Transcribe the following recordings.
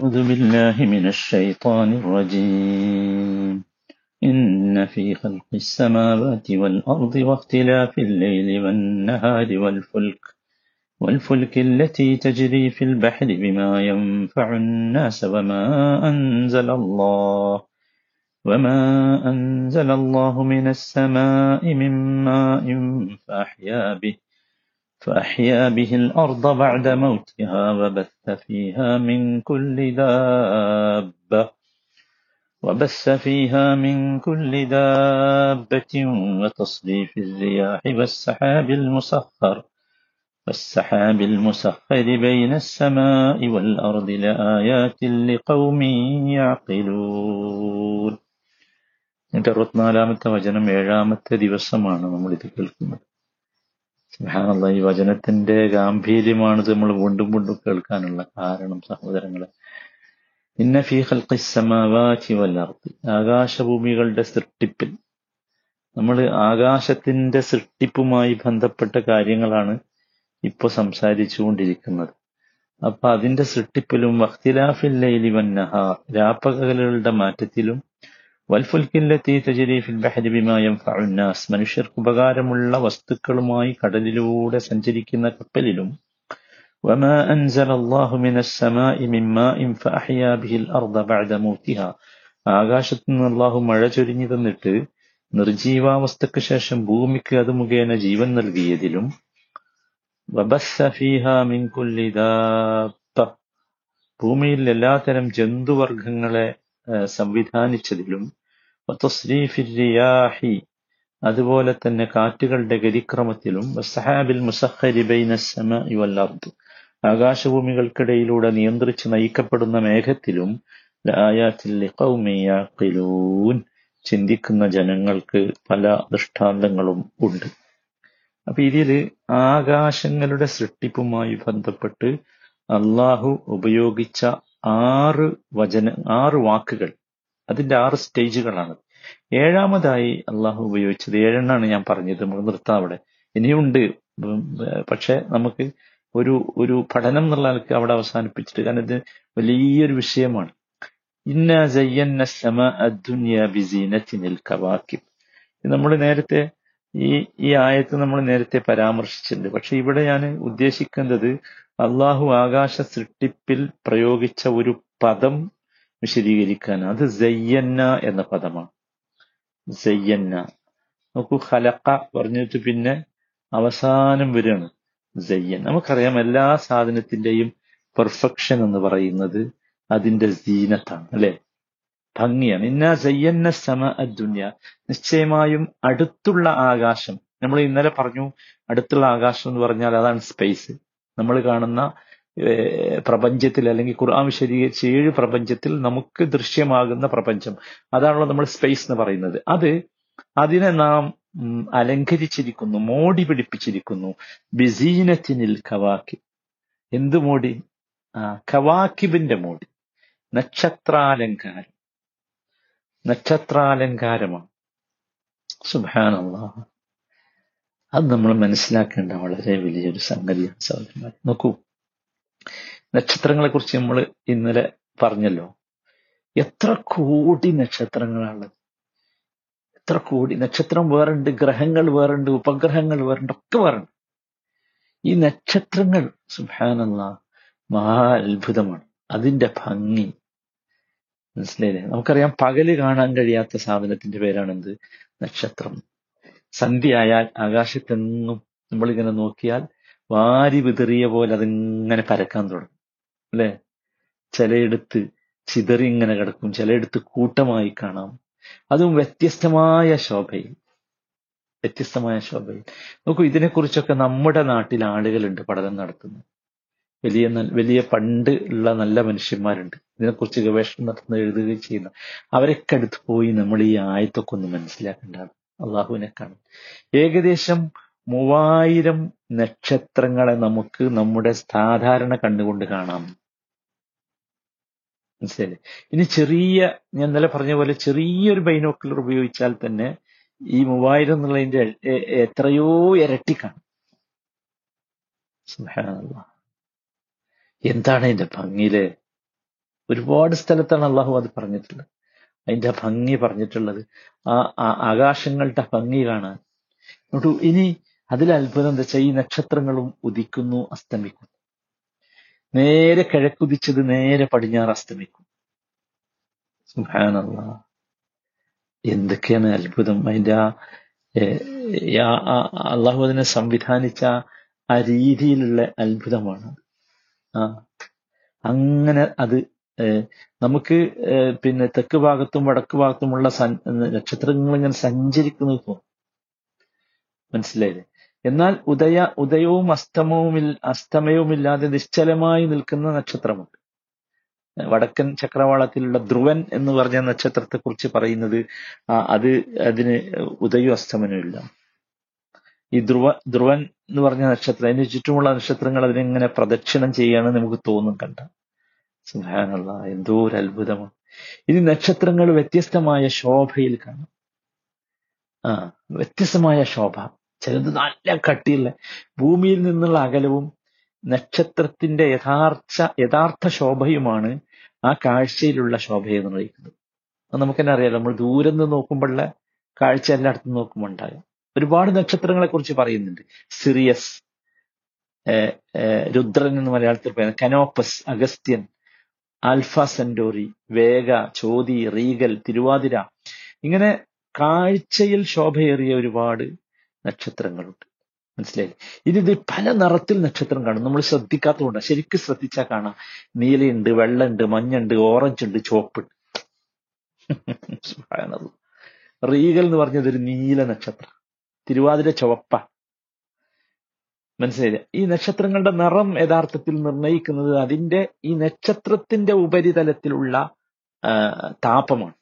أعوذ بالله من الشيطان الرجيم. إن في خلق السماوات والأرض واختلاف الليل والنهار والفلك والفلك التي تجري في البحر بما ينفع الناس وما أنزل الله وما أنزل الله من السماء من ماء فأحيا به. فأحيا به الأرض بعد موتها وبث فيها من كل دابة وبث فيها من كل دابة وتصريف الرياح والسحاب المسخر والسحاب المسخر بين السماء والأرض لآيات لقوم يعقلون എന്നിട്ട് അറുപത്തിനാലാമത്തെ വചനം ഏഴാമത്തെ ദിവസമാണ് നമ്മൾ ഇത് കേൾക്കുന്നത് സുബ്ഹാനല്ലാഹ് ഈ വചനത്തിന്റെ ഗാംഭീര്യമാണ് നമ്മൾ വീണ്ടും വീണ്ടും കേൾക്കാനുള്ള കാരണം സഹോദരങ്ങളെ. ഇന്ന ഫീ ഖൽഖിസ് വല്ലാർത്തി വൽ അർദ് ആകാശഭൂമികളുടെ സൃഷ്ടിപ്പിൽ. നമ്മൾ ആകാശത്തിന്റെ സൃഷ്ടിപ്പുമായി ബന്ധപ്പെട്ട കാര്യങ്ങളാണ് ഇപ്പോൾ സംസാരിച്ചുകൊണ്ടിരിക്കുന്നത്. അപ്പൊ അതിന്റെ സൃഷ്ടിപ്പിലും വഖ്തിലാഫിൽ ലൈലി വന്നഹാർ രാപ്പകലുകളുടെ മാറ്റത്തിലും വൽഫുൽക്കില്ലത്തി തജരി ഫിൽ ബഹരി മനുഷ്യർക്ക് ഉപകാരമുള്ള വസ്തുക്കളുമായി കടലിലൂടെ സഞ്ചരിക്കുന്ന കപ്പലിലും. ആകാശത്തു നിന്ന് അല്ലാഹു മഴ ചൊരിഞ്ഞു തന്നിട്ട് നിർജീവാവസ്ഥക്ക് ശേഷം ഭൂമിക്ക് അത് മുഖേന ജീവൻ നൽകിയതിലും. ഭൂമിയിൽ എല്ലാത്തരം ജന്തുവർഗങ്ങളെ സംവിധാനിച്ചതിലും റിയാഹി അതുപോലെ തന്നെ കാറ്റുകളുടെ ഗതിക്രമത്തിലും വസഹാബിൽ മുസഹരി ആകാശഭൂമികൾക്കിടയിലൂടെ നിയന്ത്രിച്ച് നയിക്കപ്പെടുന്ന മേഘത്തിലും ചിന്തിക്കുന്ന ജനങ്ങൾക്ക് പല ദൃഷ്ടാന്തങ്ങളും ഉണ്ട്. അപ്പൊ ഇതിൽ ആകാശങ്ങളുടെ സൃഷ്ടിപ്പുമായി ബന്ധപ്പെട്ട് അള്ളാഹു ഉപയോഗിച്ച ആറ് വചന ആറ് വാക്കുകൾ. അതിന്റെ ആറ് സ്റ്റേജുകളാണ്. ഏഴാമതായി അള്ളാഹു ഉപയോഗിച്ചത് ഏഴെണ്ണാണ് ഞാൻ പറഞ്ഞത് നമ്മൾ നിർത്താം അവിടെ. ഇനിയുണ്ട് പക്ഷെ നമുക്ക് ഒരു ഒരു പഠനം എന്നുള്ള നിലയ്ക്ക് അവിടെ അവസാനിപ്പിച്ചിട്ട് കാരണം ഇത് വലിയൊരു വിഷയമാണ്. ഇന്ന നമ്മൾ നേരത്തെ ഈ ഈ ആയത്ത് നമ്മൾ നേരത്തെ പരാമർശിച്ചിട്ടുണ്ട്. പക്ഷെ ഇവിടെ ഞാൻ ഉദ്ദേശിക്കുന്നത് അള്ളാഹു ആകാശ സൃഷ്ടിപ്പിൽ പ്രയോഗിച്ച ഒരു പദം വിശദീകരിക്കാൻ. അത് സയ്യന്ന എന്ന പദമാണ്. സയ്യന്ന. നോക്കൂ ഹലക്ക പറഞ്ഞിട്ട് പിന്നെ അവസാനം വരികയാണ്. സയ്യൻ. നമുക്കറിയാം എല്ലാ സാധനത്തിന്റെയും പെർഫെക്ഷൻ എന്ന് പറയുന്നത് അതിന്റെ സീനത്താണ് അല്ലെ? ഭംഗിയാണ് ഇന്ന സയ്യന്ന സമ അദ്ദുന്യ നിശ്ചയമായും അടുത്തുള്ള ആകാശം. നമ്മൾ ഇന്നലെ പറഞ്ഞു അടുത്തുള്ള ആകാശം എന്ന് പറഞ്ഞാൽ അതാണ് സ്പേസ് നമ്മൾ കാണുന്ന പ്രപഞ്ചത്തിൽ അല്ലെങ്കിൽ ഖുർആൻ വിശദീകരിച്ച ഏഴ് പ്രപഞ്ചത്തിൽ നമുക്ക് ദൃശ്യമാകുന്ന പ്രപഞ്ചം. അതാണല്ലോ നമ്മൾ സ്പേസ് എന്ന് പറയുന്നത്. അത് അതിനെ നാം അലങ്കരിച്ചിരിക്കുന്നു മോടി പിടിപ്പിച്ചിരിക്കുന്നു. ബിസീനത്തിനിൽ കവാക്കി എന്ത് മോടി? ആ കവാക്കിബിന്റെ മോടി. നക്ഷത്രാലങ്കാരം. നക്ഷത്രാലങ്കാരമാണ് സുബാനല്ലാഹ് അത് നമ്മൾ മനസ്സിലാക്കേണ്ട വളരെ വലിയൊരു സംഗതിയാണ് സഹോദരന്മാർ നോക്കൂ നക്ഷത്രങ്ങളെ കുറിച്ച് നമ്മൾ ഇന്നലെ പറഞ്ഞല്ലോ. എത്ര കോടി നക്ഷത്രങ്ങളാണുള്ളത്. എത്ര കോടി. നക്ഷത്രം വേറുണ്ട് ഗ്രഹങ്ങൾ വേറുണ്ട് ഉപഗ്രഹങ്ങൾ വേറുണ്ട് ഒക്കെ വേറുണ്ട്. ഈ നക്ഷത്രങ്ങൾ സുബാനല്ല മഹാ അത്ഭുതമാണ്. അതിന്റെ ഭംഗി മനസ്സിലായില്ലേ? നമുക്കറിയാം പകൽ കാണാൻ കഴിയാത്ത സാധനത്തിന്റെ പേരാണ് എന്ത് നക്ഷത്രം. സന്ധ്യയായാൽ ആകാശത്തെങ്ങും നമ്മളിങ്ങനെ നോക്കിയാൽ വാരി വിതറിയ പോലെ അതിങ്ങനെ പരക്കാൻ തുടങ്ങും. അല്ലെ? ചിലയിടത്ത് ചിതറി ഇങ്ങനെ കിടക്കും ചിലയിടത്ത് കൂട്ടമായി കാണാം. അതും വ്യത്യസ്തമായ ശോഭയിൽ. വ്യത്യസ്തമായ ശോഭയിൽ. നോക്കൂ ഇതിനെക്കുറിച്ചൊക്കെ നമ്മുടെ നാട്ടിൽ ആളുകളുണ്ട് പഠനം നടത്തുന്നത്. വലിയ വലിയ പണ്ട് ഉള്ള നല്ല മനുഷ്യന്മാരുണ്ട്. ഇതിനെക്കുറിച്ച് ഗവേഷണം നടത്തുന്ന എഴുതുകയും ചെയ്യുന്ന അവരൊക്കെ അടുത്ത് പോയി നമ്മൾ ഈ ആയത്തൊക്കെ ഒന്ന് മനസ്സിലാക്കേണ്ടതാണ്. അള്ളാഹുവിനെ കാണും. ഏകദേശം മൂവായിരം നക്ഷത്രങ്ങളെ നമുക്ക് നമ്മുടെ സാധാരണ കണ്ണുകൊണ്ട് കാണാം. മനസ്സിലായില്ലേ? ഇനി ചെറിയ ഞാൻ ഇന്നലെ പറഞ്ഞ പോലെ ചെറിയൊരു ബൈനോക്കുലർ ഉപയോഗിച്ചാൽ തന്നെ ഈ മൂവായിരം എന്നുള്ളതിന്റെ എത്രയോ ഇരട്ടി കാണും. സുബ്ഹാനല്ലാഹ്. എന്താണ് ഇതിന്റെ ഭംഗിയിൽ? ഒരുപാട് സ്ഥലത്താണ് അള്ളാഹു അത് പറഞ്ഞിട്ടുള്ളത്. അതിന്റെ ഭംഗി പറഞ്ഞിട്ടുള്ളത്. ആ ആകാശങ്ങളുടെ ഭംഗി കാണാൻ. നോട്ടു ഇനി അതിൽ അത്ഭുതം എന്താ വെച്ചാൽ ഈ നക്ഷത്രങ്ങളും ഉദിക്കുന്നു അസ്തമിക്കുന്നു. നേരെ കിഴക്കുദിച്ചത് നേരെ പടിഞ്ഞാറ് അസ്തമിക്കും. സുബ്ഹാനല്ലാ. എന്തൊക്കെയാണ് അത്ഭുതം? അതിന്റെ ആ അള്ളാഹു അതിനെ സംവിധാനിച്ച ആ രീതിയിലുള്ള അത്ഭുതമാണ്. അങ്ങനെ അത് നമുക്ക് പിന്നെ തെക്ക് ഭാഗത്തും വടക്ക് ഭാഗത്തുമുള്ള നക്ഷത്രങ്ങൾ ഇങ്ങനെ സഞ്ചരിക്കുന്നത് തോന്നും മനസ്സിലായില്ലേ? എന്നാൽ ഉദയ ഉദയവും അസ്തമവും അസ്തമയവും അസ്തമയവുമില്ലാതെ നിശ്ചലമായി നിൽക്കുന്ന നക്ഷത്രമുണ്ട്. വടക്കൻ ചക്രവാളത്തിലുള്ള ധ്രുവൻ എന്ന് പറഞ്ഞ നക്ഷത്രത്തെ കുറിച്ച് പറയുന്നത് അത് അതിന് ഉദയവും അസ്തമനവും ഇല്ല ഈ ധ്രുവ ധ്രുവൻ എന്ന് പറഞ്ഞ നക്ഷത്രം അതിന് ചുറ്റുമുള്ള നക്ഷത്രങ്ങൾ അതിനെങ്ങനെ പ്രദക്ഷിണം ചെയ്യാണ് നമുക്ക് തോന്നും കണ്ട സുഹാനുള്ള എന്തോ ഒരു അത്ഭുതമാണ്. ഇനി നക്ഷത്രങ്ങൾ വ്യത്യസ്തമായ ശോഭയിൽ കാണും. ആ വ്യത്യസ്തമായ ശോഭ. ചിലത് നല്ല കട്ടിയുള്ള ഭൂമിയിൽ നിന്നുള്ള അകലവും നക്ഷത്രത്തിന്റെ യഥാർത്ഥ യഥാർത്ഥ ശോഭയുമാണ് ആ കാഴ്ചയിലുള്ള ശോഭയെ പറയുന്നത് അത് നമുക്ക് തന്നെ അറിയാലോ നമ്മൾ ദൂരം നിന്ന് നോക്കുമ്പോഴുള്ള കാഴ്ച എല്ലായിടത്തും നോക്കുമ്പോൾ ഉണ്ടാകും ഒരുപാട് നക്ഷത്രങ്ങളെ കുറിച്ച് പറയുന്നുണ്ട്. സിറിയസ് രുദ്രൻ എന്ന് മലയാളത്തിൽ പറയുന്നത് കനോപ്പസ് അഗസ്ത്യൻ ആൽഫ സെന്റോറി വേഗ ചോതി റീഗൽ തിരുവാതിര. ഇങ്ങനെ കാഴ്ചയിൽ ശോഭയേറിയ ഒരുപാട് നക്ഷത്രങ്ങളുണ്ട്. മനസ്സിലായി ഇത് പല നിറത്തിൽ നക്ഷത്രം കാണും. നമ്മൾ ശ്രദ്ധിക്കാത്തതുകൊണ്ടാണ് ശരിക്കും ശ്രദ്ധിച്ചാൽ കാണാം. നീലയുണ്ട് വെള്ളമുണ്ട് മഞ്ഞുണ്ട് ഓറഞ്ച് ഉണ്ട് സുബ്ഹാനല്ലാഹ്. റീഗൽ എന്ന് പറഞ്ഞത് ഒരു നീല നക്ഷത്രം. തിരുവാതിര ചുവപ്പ മനസ്സിലായില്ല? ഈ നക്ഷത്രങ്ങളുടെ നിറം യഥാർത്ഥത്തിൽ നിർണയിക്കുന്നത് അതിന്റെ ഈ നക്ഷത്രത്തിന്റെ ഉപരിതലത്തിലുള്ള താപമാണ്.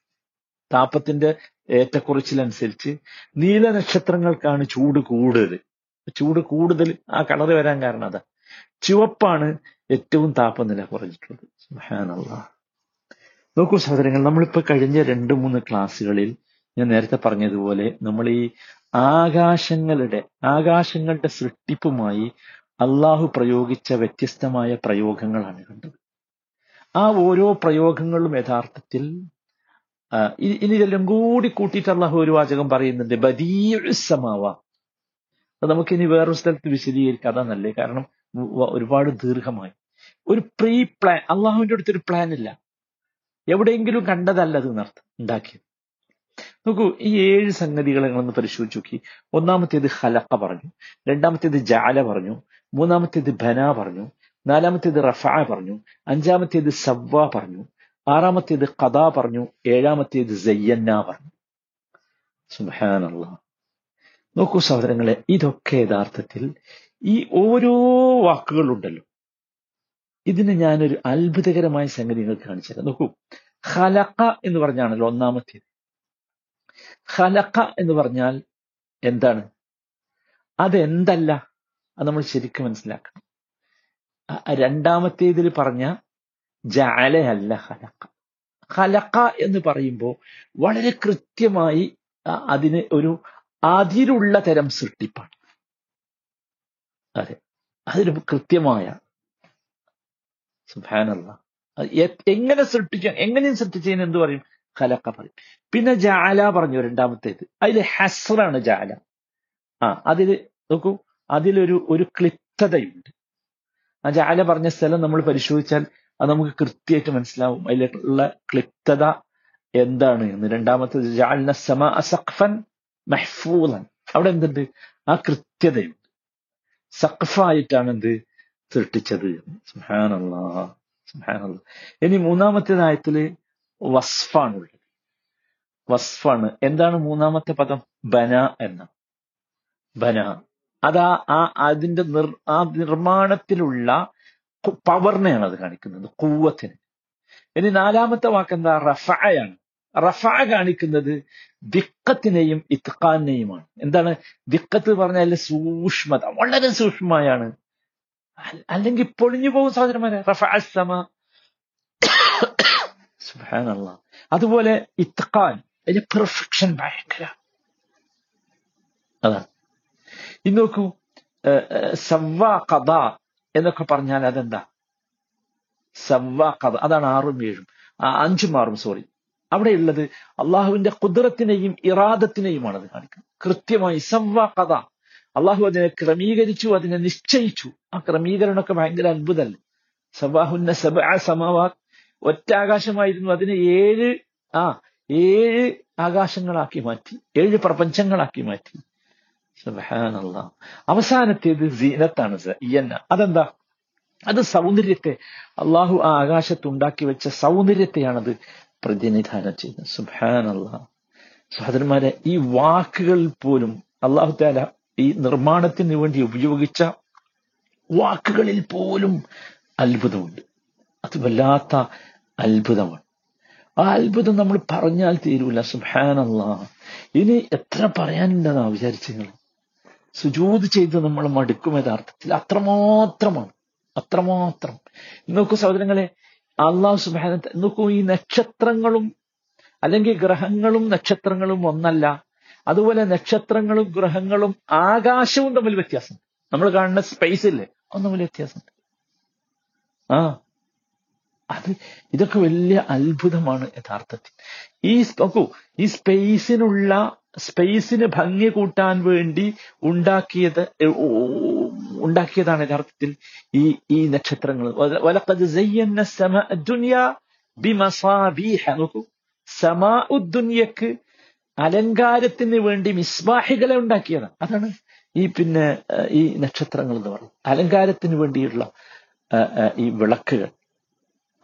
താപത്തിന്റെ ഏറ്റക്കുറച്ചിലനുസരിച്ച് നീല നക്ഷത്രങ്ങൾക്കാണ് ചൂട് കൂടുതൽ. ചൂട് കൂടുതൽ ആ കളർ വരാൻ കാരണം അതാ. ചുവപ്പാണ് ഏറ്റവും താപനില കുറഞ്ഞിട്ടുള്ളത്. സുബ്ഹാനല്ലാഹ് നോക്കൂ സഹോദരങ്ങൾ നമ്മളിപ്പോ കഴിഞ്ഞ രണ്ട് മൂന്ന് ക്ലാസ്സുകളിൽ ഞാൻ നേരത്തെ പറഞ്ഞതുപോലെ നമ്മൾ ഈ ആകാശങ്ങളുടെ ആകാശങ്ങളുടെ സൃഷ്ടിപ്പുമായി അള്ളാഹു പ്രയോഗിച്ച വ്യത്യസ്തമായ പ്രയോഗങ്ങളാണ് കണ്ടത്. ആ ഓരോ പ്രയോഗങ്ങളും യഥാർത്ഥത്തിൽ ആ, ഇനി ഇതെല്ലാം കൂടി കൂട്ടിയിട്ട് അള്ളാഹു ഒരു വാചകം പറയുന്നുണ്ട് ബദീസമാവ അത് നമുക്കിനി വേറൊരു സ്ഥലത്ത് വിശദീകരിക്കാം അതാ നല്ലേ കാരണം ഒരുപാട് ദീർഘമായി. ഒരു പ്രീ പ്ലാൻ അള്ളാഹുവിന്റെ അടുത്തൊരു പ്ലാൻ ഇല്ല എവിടെയെങ്കിലും കണ്ടതല്ല അത് ഉണ്ടാക്കിയത്. നോക്കൂ ഈ ഏഴ് സംഗതികൾ നിങ്ങളൊന്ന് പരിശോധിച്ച് നോക്കി. ഒന്നാമത്തേത് ഹലക്ക പറഞ്ഞു രണ്ടാമത്തേത് ജാല പറഞ്ഞു മൂന്നാമത്തേത് ബന പറഞ്ഞു നാലാമത്തേത് റഫ പറഞ്ഞു അഞ്ചാമത്തേത് സവ്വ പറഞ്ഞു ആറാമത്തേത് കഥ പറഞ്ഞു ഏഴാമത്തേത് സയ്യന്ന പറഞ്ഞു. സുഹാനുള്ള നോക്കൂ സഹോദരങ്ങളെ ഇതൊക്കെ യഥാർത്ഥത്തിൽ ഈ ഓരോ വാക്കുകളുണ്ടല്ലോ. ഇതിന് ഞാനൊരു അത്ഭുതകരമായ സംഗതി നിങ്ങൾക്ക് കാണിച്ചു തരാം. നോക്കൂ ഹലക്ക എന്ന് പറഞ്ഞാണല്ലോ ഒന്നാമത്തേത്. ഹലക്ക എന്ന് പറഞ്ഞാൽ എന്താണ്? അതെന്തല്ല? അത് നമ്മൾ ശരിക്കും മനസ്സിലാക്കണം. രണ്ടാമത്തേതിൽ പറഞ്ഞ ജാലയല്ല ഹലക്ക ഹലക്ക എന്ന് പറയുമ്പോൾ വളരെ കൃത്യമായി അതിന് ഒരു അതിരുള്ള തരം സൃഷ്ടിപ്പാണ്. അതെ അതൊരു കൃത്യമായ സുഭാനല്ല എങ്ങനെ സൃഷ്ടിക്കാം എങ്ങനെയും സൃഷ്ടിച്ചതിന് എന്ത് പറയും? ഖലക്ക പറയും പിന്നെ ജാല പറഞ്ഞു രണ്ടാമത്തേത്. അതിൽ ഹസ്റാണ് ജാല ആ അതിൽ നോക്കൂ അതിലൊരു ഒരു ക്ലിപ്തതയുണ്ട്. ആ ജാല പറഞ്ഞ സ്ഥലം നമ്മൾ പരിശോധിച്ചാൽ അത് നമുക്ക് കൃത്യമായിട്ട് മനസ്സിലാവും. അതിലുള്ള ക്ലിപ്തത എന്താണ് എന്ന്. രണ്ടാമത്തേത് ജാലിന സമ അസഖൻ മെഹ്ഫൂലൻ അവിടെ എന്തുണ്ട്? ആ കൃത്യതയുണ്ട്. സഖഫായിട്ടാണ് എന്ത്? സൃഷ്ടിച്ചത് സുഹാനുള്ള സുഹാനുള്ള ഇനി മൂന്നാമത്തെ ആയത്തിൽ വസ്ഫാണുള്ളത് വസ്ഫാണ് എന്താണ് മൂന്നാമത്തെ പദം? ബന എന്ന. ബന. അതാ ആ അതിന്റെ നിർ ആ നിർമ്മാണത്തിലുള്ള പവറിനെയാണ് അത് കാണിക്കുന്നത്. കൂവത്തിന്. ഇനി നാലാമത്തെ വാക്കെന്താ? റഫായാണ്. റഫ കാണിക്കുന്നത് ദിക്കത്തിനെയും ഇത്ഖാനെയുമാണ് എന്താണ്? ദിക്കത്ത് പറഞ്ഞാൽ സൂക്ഷ്മത. വളരെ സൂക്ഷ്മമായാണ്. അല്ലെങ്കിൽ പൊളിഞ്ഞു പോകും സഹോദരന്മാരെ റഫ സമ സുബ്ഹാനല്ലാ അതുപോലെ ഇത്തക്കാൻ അതിന്റെ പെർഫെക്ഷൻ ഭയങ്കര അതാണ് ഇന്ന് നോക്കൂ സവ്വ കഥ എന്നൊക്കെ പറഞ്ഞാൽ അതെന്താ സവ്വാഖത അതാണ് ആറും ഏഴും അഞ്ചും ആറും സോറി അവിടെയുള്ളത് അള്ളാഹുവിന്റെ കുതിരത്തിനെയും ഇറാദത്തിനെയുമാണ് അത് കാണിക്കുന്നത് കൃത്യമായി സവ്വാഖത അള്ളാഹു അതിനെ ക്രമീകരിച്ചു അതിനെ നിശ്ചയിച്ചു ആ ക്രമീകരണമൊക്കെ ഭയങ്കര അത്ഭുതമല്ലേ സവാഹുന്ന സബ സമാവാത് ഒറ്റ ആകാശമായിരുന്നു അതിനെ ഏഴ് ആ ഏഴ് ആകാശങ്ങളാക്കി മാറ്റി ഏഴ് പ്രപഞ്ചങ്ങളാക്കി മാറ്റി. അവസാനത്തേത് സീനത്താണ് ഇയന്ന അതെന്താ? അത് സൗന്ദര്യത്തെ അള്ളാഹു ആ ആകാശത്ത് ഉണ്ടാക്കി വെച്ച സൗന്ദര്യത്തെയാണത് പ്രതിനിധാനം ചെയ്യുന്നത്. സുബ്ഹാനല്ലാ. സഹോദരന്മാരെ ഈ വാക്കുകൾ പോലും അള്ളാഹു താല ഈ നിർമ്മാണത്തിന് വേണ്ടി ഉപയോഗിച്ച വാക്കുകളിൽ പോലും അത്ഭുതമുണ്ട്. അത് വല്ലാത്ത അത്ഭുതമാണ്. ആ അത്ഭുതം നമ്മൾ പറഞ്ഞാൽ തീരൂല. സുഹാനല്ല ഇനി എത്ര പറയാനുണ്ടെന്നാ വിചാരിച്ചു നിങ്ങൾ? സുജൂത് ചെയ്ത് നമ്മൾ മടുക്കും യഥാർത്ഥത്തിൽ. അത്രമാത്രമാണ്. അത്രമാത്രം. നോക്കൂ സഹോദരങ്ങളെ അള്ളാഹു സുബാന നോക്കൂ ഈ നക്ഷത്രങ്ങളും അല്ലെങ്കിൽ ഗ്രഹങ്ങളും നക്ഷത്രങ്ങളും ഒന്നല്ല. അതുപോലെ നക്ഷത്രങ്ങളും ഗ്രഹങ്ങളും ആകാശവും തമ്മിൽ വ്യത്യാസമുണ്ട്. നമ്മൾ കാണുന്ന സ്പേസ് ഇല്ലേ? അത് തമ്മിൽ വ്യത്യാസമുണ്ട്. ആ. അത് ഇതൊക്കെ വലിയ അത്ഭുതമാണ് യഥാർത്ഥത്തിൽ. ഈ നോക്കൂ ഈ സ്പേസിനുള്ള സ്പേസിന് ഭംഗി കൂട്ടാൻ വേണ്ടി ഉണ്ടാക്കിയത് ഉണ്ടാക്കിയതാണ് യഥാർത്ഥത്തിൽ ഈ ഈ നക്ഷത്രങ്ങൾ. നോക്കൂ സമാ ഉദ്ദുന്യക്ക് അലങ്കാരത്തിന് വേണ്ടി മിസ്ബാഹികളെ ഉണ്ടാക്കിയതാണ്. അതാണ് ഈ പിന്നെ ഈ നക്ഷത്രങ്ങൾ എന്ന് പറയുന്നത്. അലങ്കാരത്തിന് വേണ്ടിയുള്ള ഈ വിളക്കുകൾ.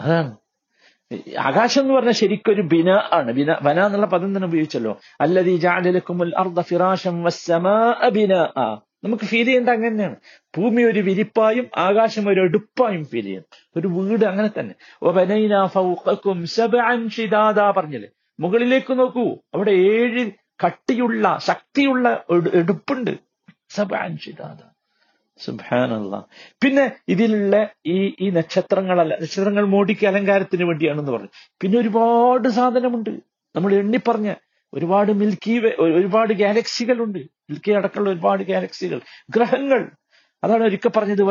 അതാണ്. ആകാശം എന്ന് പറഞ്ഞാൽ ശരിക്കൊരു ബിന ആണ്. ബിന വന എന്നുള്ള പദം തന്നെ ഉപയോഗിച്ചല്ലോ. അല്ലതീ ജാലലക്കുമുൽ അർദ ഫിറാശം വസ്സമാഅ ആ നമുക്ക് ഫീൽ ചെയ്യേണ്ട അങ്ങനെ തന്നെയാണ്. ഭൂമി ഒരു വിരിപ്പായും ആകാശം ഒരു എടുപ്പായും ഫീൽ ചെയ്യും. ഒരു വീട് അങ്ങനെ തന്നെ. പറഞ്ഞില്ലേ? മുകളിലേക്ക് നോക്കൂ. അവിടെ ഏഴ് കട്ടിയുള്ള ശക്തിയുള്ള എടു- എടുപ്പുണ്ട്. സബാൻ ശിദാദാ സുബാനല്ല പിന്നെ ഇതിലുള്ള ഈ ഈ നക്ഷത്രങ്ങളല്ല നക്ഷത്രങ്ങൾ മോടിക്ക് അലങ്കാരത്തിന് വേണ്ടിയാണെന്ന് പറഞ്ഞു. പിന്നെ ഒരുപാട് സാധനമുണ്ട്. നമ്മൾ എണ്ണിപ്പറഞ്ഞ ഒരുപാട് മിൽക്കി ഒരുപാട് ഗാലക്സികളുണ്ട്. മിൽക്കി അടക്കമുള്ള ഒരുപാട് ഗാലക്സികൾ. ഗ്രഹങ്ങൾ. അതാണ് ഒരിക്കൽ പറഞ്ഞത്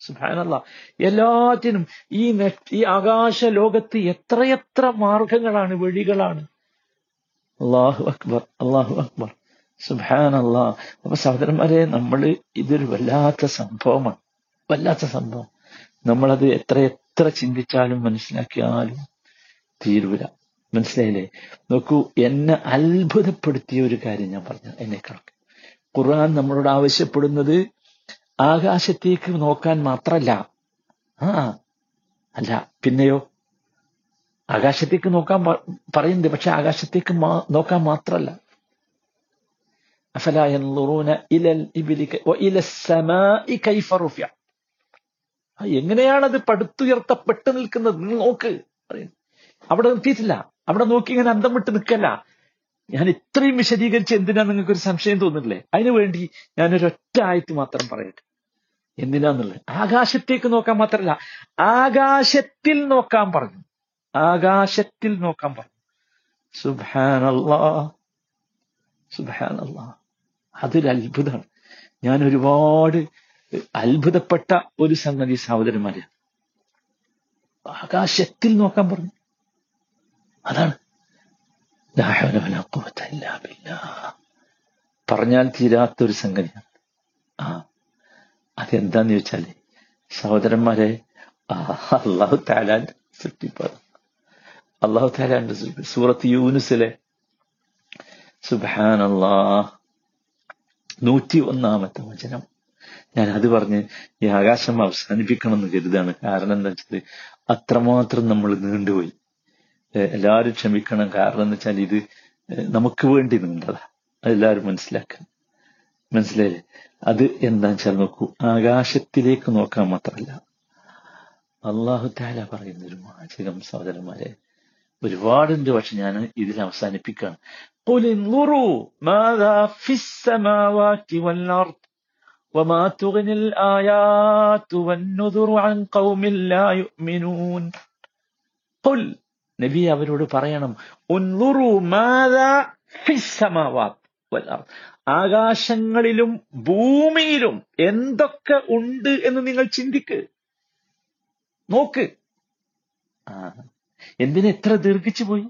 സുബ്ഹാനല്ലാ. എല്ലാത്തിനും ഈ ഈ ആകാശ ലോകത്ത് എത്രയെത്ര മാർഗങ്ങളാണ് വഴികളാണ്. അള്ളാഹു അക്ബർ. അള്ളാഹു അക്ബർ. സുബാനല്ലാ അപ്പൊ സഹോദരന്മാരെ നമ്മൾ ഇതൊരു വല്ലാത്ത സംഭവമാണ്. വല്ലാത്ത സംഭവം. നമ്മളത് എത്ര എത്ര ചിന്തിച്ചാലും മനസ്സിലാക്കിയാലും തീരൂല. മനസ്സിലായില്ലേ? നോക്കൂ എന്നെ അത്ഭുതപ്പെടുത്തിയ ഒരു കാര്യം ഞാൻ പറഞ്ഞു എന്നെ കണക്ക്. ഖുർആൻ നമ്മളോട് ആവശ്യപ്പെടുന്നത് ആകാശത്തേക്ക് നോക്കാൻ മാത്രല്ല. ആ അല്ല പിന്നെയോ? ആകാശത്തേക്ക് നോക്കാൻ പറയുന്നുണ്ട് പക്ഷെ ആകാശത്തേക്ക് നോക്കാൻ മാത്രല്ല. أفلا ينظرون إلى الإبل ك- وإلى السماء كيف رفع ആ, എങ്ങനെയാണത് പടുത്തുയർത്തപ്പെട്ട് നിൽക്കുന്നത് നിങ്ങൾ നോക്ക് പറയുന്നു. അവിടെ നിർത്തിയിട്ടില്ല അവിടെ നോക്കി ഇങ്ങനെ അന്തം വിട്ട് നിൽക്കല്ല ഞാൻ ഇത്രയും വിശദീകരിച്ച് എന്തിനാ നിങ്ങൾക്ക് ഒരു സംശയം തോന്നുന്നില്ലേ അതിനു വേണ്ടി ഞാനൊരൊറ്റ ആയത്ത് മാത്രം പറയട്ടെ എന്തിനാന്നുള്ളത് ആകാശത്തേക്ക് നോക്കാൻ മാത്രമല്ല ആകാശത്തിൽ നോക്കാൻ പറഞ്ഞു ആകാശത്തിൽ നോക്കാൻ പറഞ്ഞു സുബാനല്ലാ സുബാനല്ലാ അതൊരു അത്ഭുതമാണ് ഞാൻ ഒരുപാട് അത്ഭുതപ്പെട്ട ഒരു സംഗതി സഹോദരന്മാരെ ആകാശത്തിൽ നോക്കാൻ പറഞ്ഞു. അതാണ്. പറഞ്ഞാൽ തീരാത്തൊരു സംഗതിയാണ്. ആ അതെന്താന്ന് ചോദിച്ചാൽ സഹോദരന്മാരെ അള്ളാഹു താലാന്റെ സൃഷ്ടിപ്പാണ് അള്ളാഹു താലാന്റെ സൃഷ്ടി. സൂറത്ത് യൂനുസിലെ സുബാനല്ലാ നൂറ്റി ഒന്നാമത്തെ വചനം. ഞാൻ അത് പറഞ്ഞ് ഈ ആകാശം അവസാനിപ്പിക്കണം എന്ന് കരുതാണ്. കാരണം എന്താ വെച്ചാൽ അത്രമാത്രം നമ്മൾ നീണ്ടുപോയി. എല്ലാവരും ക്ഷമിക്കണം. കാരണം എന്ന് വെച്ചാൽ ഇത് നമുക്ക് വേണ്ടി നീണ്ടതാ. അതെല്ലാവരും മനസ്സിലാക്കണം മനസ്സിലായില്ലേ? അത് എന്താ വെച്ചാൽ നോക്കൂ. ആകാശത്തിലേക്ക് നോക്കാൻ മാത്രമല്ല അള്ളാഹു താല പറയുന്ന ഒരു വാചകം സഹോദരന്മാരെ ഒരുപാടുണ്ട് പക്ഷെ ഞാൻ ഇതിൽ അവസാനിപ്പിക്കുകയാണ് قل انظروا ماذا في السماوات والأرض وما تغني الآيات والنذر عن قوم لا يؤمنون قل നബി അവരോട് പറയണം ഉൻലുറു മാതാ ഫിസ്സമാവാത്ത് വൽ അർദ്. ആകാശങ്ങളിലും ഭൂമിയിലും എന്തൊക്കെ ഉണ്ട് എന്ന് നിങ്ങൾ ചിന്തിക്ക് നോക്ക് ആ എന്തിനെത്ര ദീർഘിച്ചു പോയി?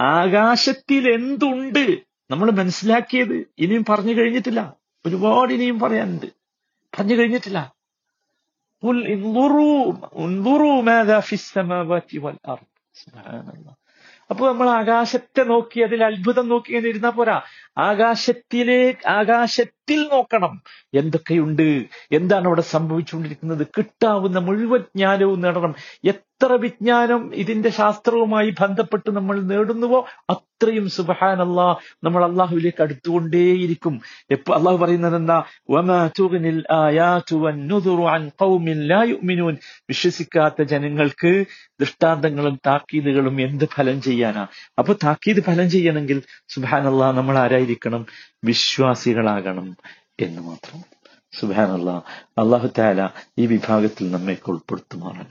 ആകാശത്തിൽ എന്തുണ്ട്? നമ്മൾ മനസ്സിലാക്കിയത് ഇനിയും പറഞ്ഞു കഴിഞ്ഞിട്ടില്ല. ഒരുപാട് ഇനിയും പറയാനുണ്ട്. പറഞ്ഞു കഴിഞ്ഞിട്ടില്ല. അപ്പൊ നമ്മൾ ആകാശത്തെ നോക്കി അതിൽ അത്ഭുതം നോക്കി ഇങ്ങനെ ഇരുന്നാ പോരാ. ആകാശത്തിലേക്ക് ആകാശ ആകാശത്തിൽ നോക്കണം. എന്തൊക്കെയുണ്ട്? എന്താണ് അവിടെ സംഭവിച്ചുകൊണ്ടിരിക്കുന്നത്? കിട്ടാവുന്ന മുഴുവൻ ജ്ഞാനവും നേടണം. എത്ര വിജ്ഞാനം ഇതിന്റെ ശാസ്ത്രവുമായി ബന്ധപ്പെട്ട് നമ്മൾ നേടുന്നുവോ അത്രയും സുബഹാനല്ലാ നമ്മൾ അള്ളാഹുവിലേക്ക് അടുത്തുകൊണ്ടേയിരിക്കും. എപ്പോ അള്ളാഹു പറയുന്നത് എന്താ വിശ്വസിക്കാത്ത ജനങ്ങൾക്ക് ദൃഷ്ടാന്തങ്ങളും താക്കീതുകളും എന്ത് ഫലം ചെയ്യാനാ? അപ്പൊ താക്കീത് ഫലം ചെയ്യണമെങ്കിൽ സുബാനല്ലാ നമ്മൾ ആരായിരിക്കണം? വിശ്വാസികളാകണം. എന്ന് മാത്രം. സുബാനല്ലാ അള്ളാഹു താല ഈ വിഭാഗത്തിൽ നമ്മെ ഉൾപ്പെടുത്തുമാറാണ്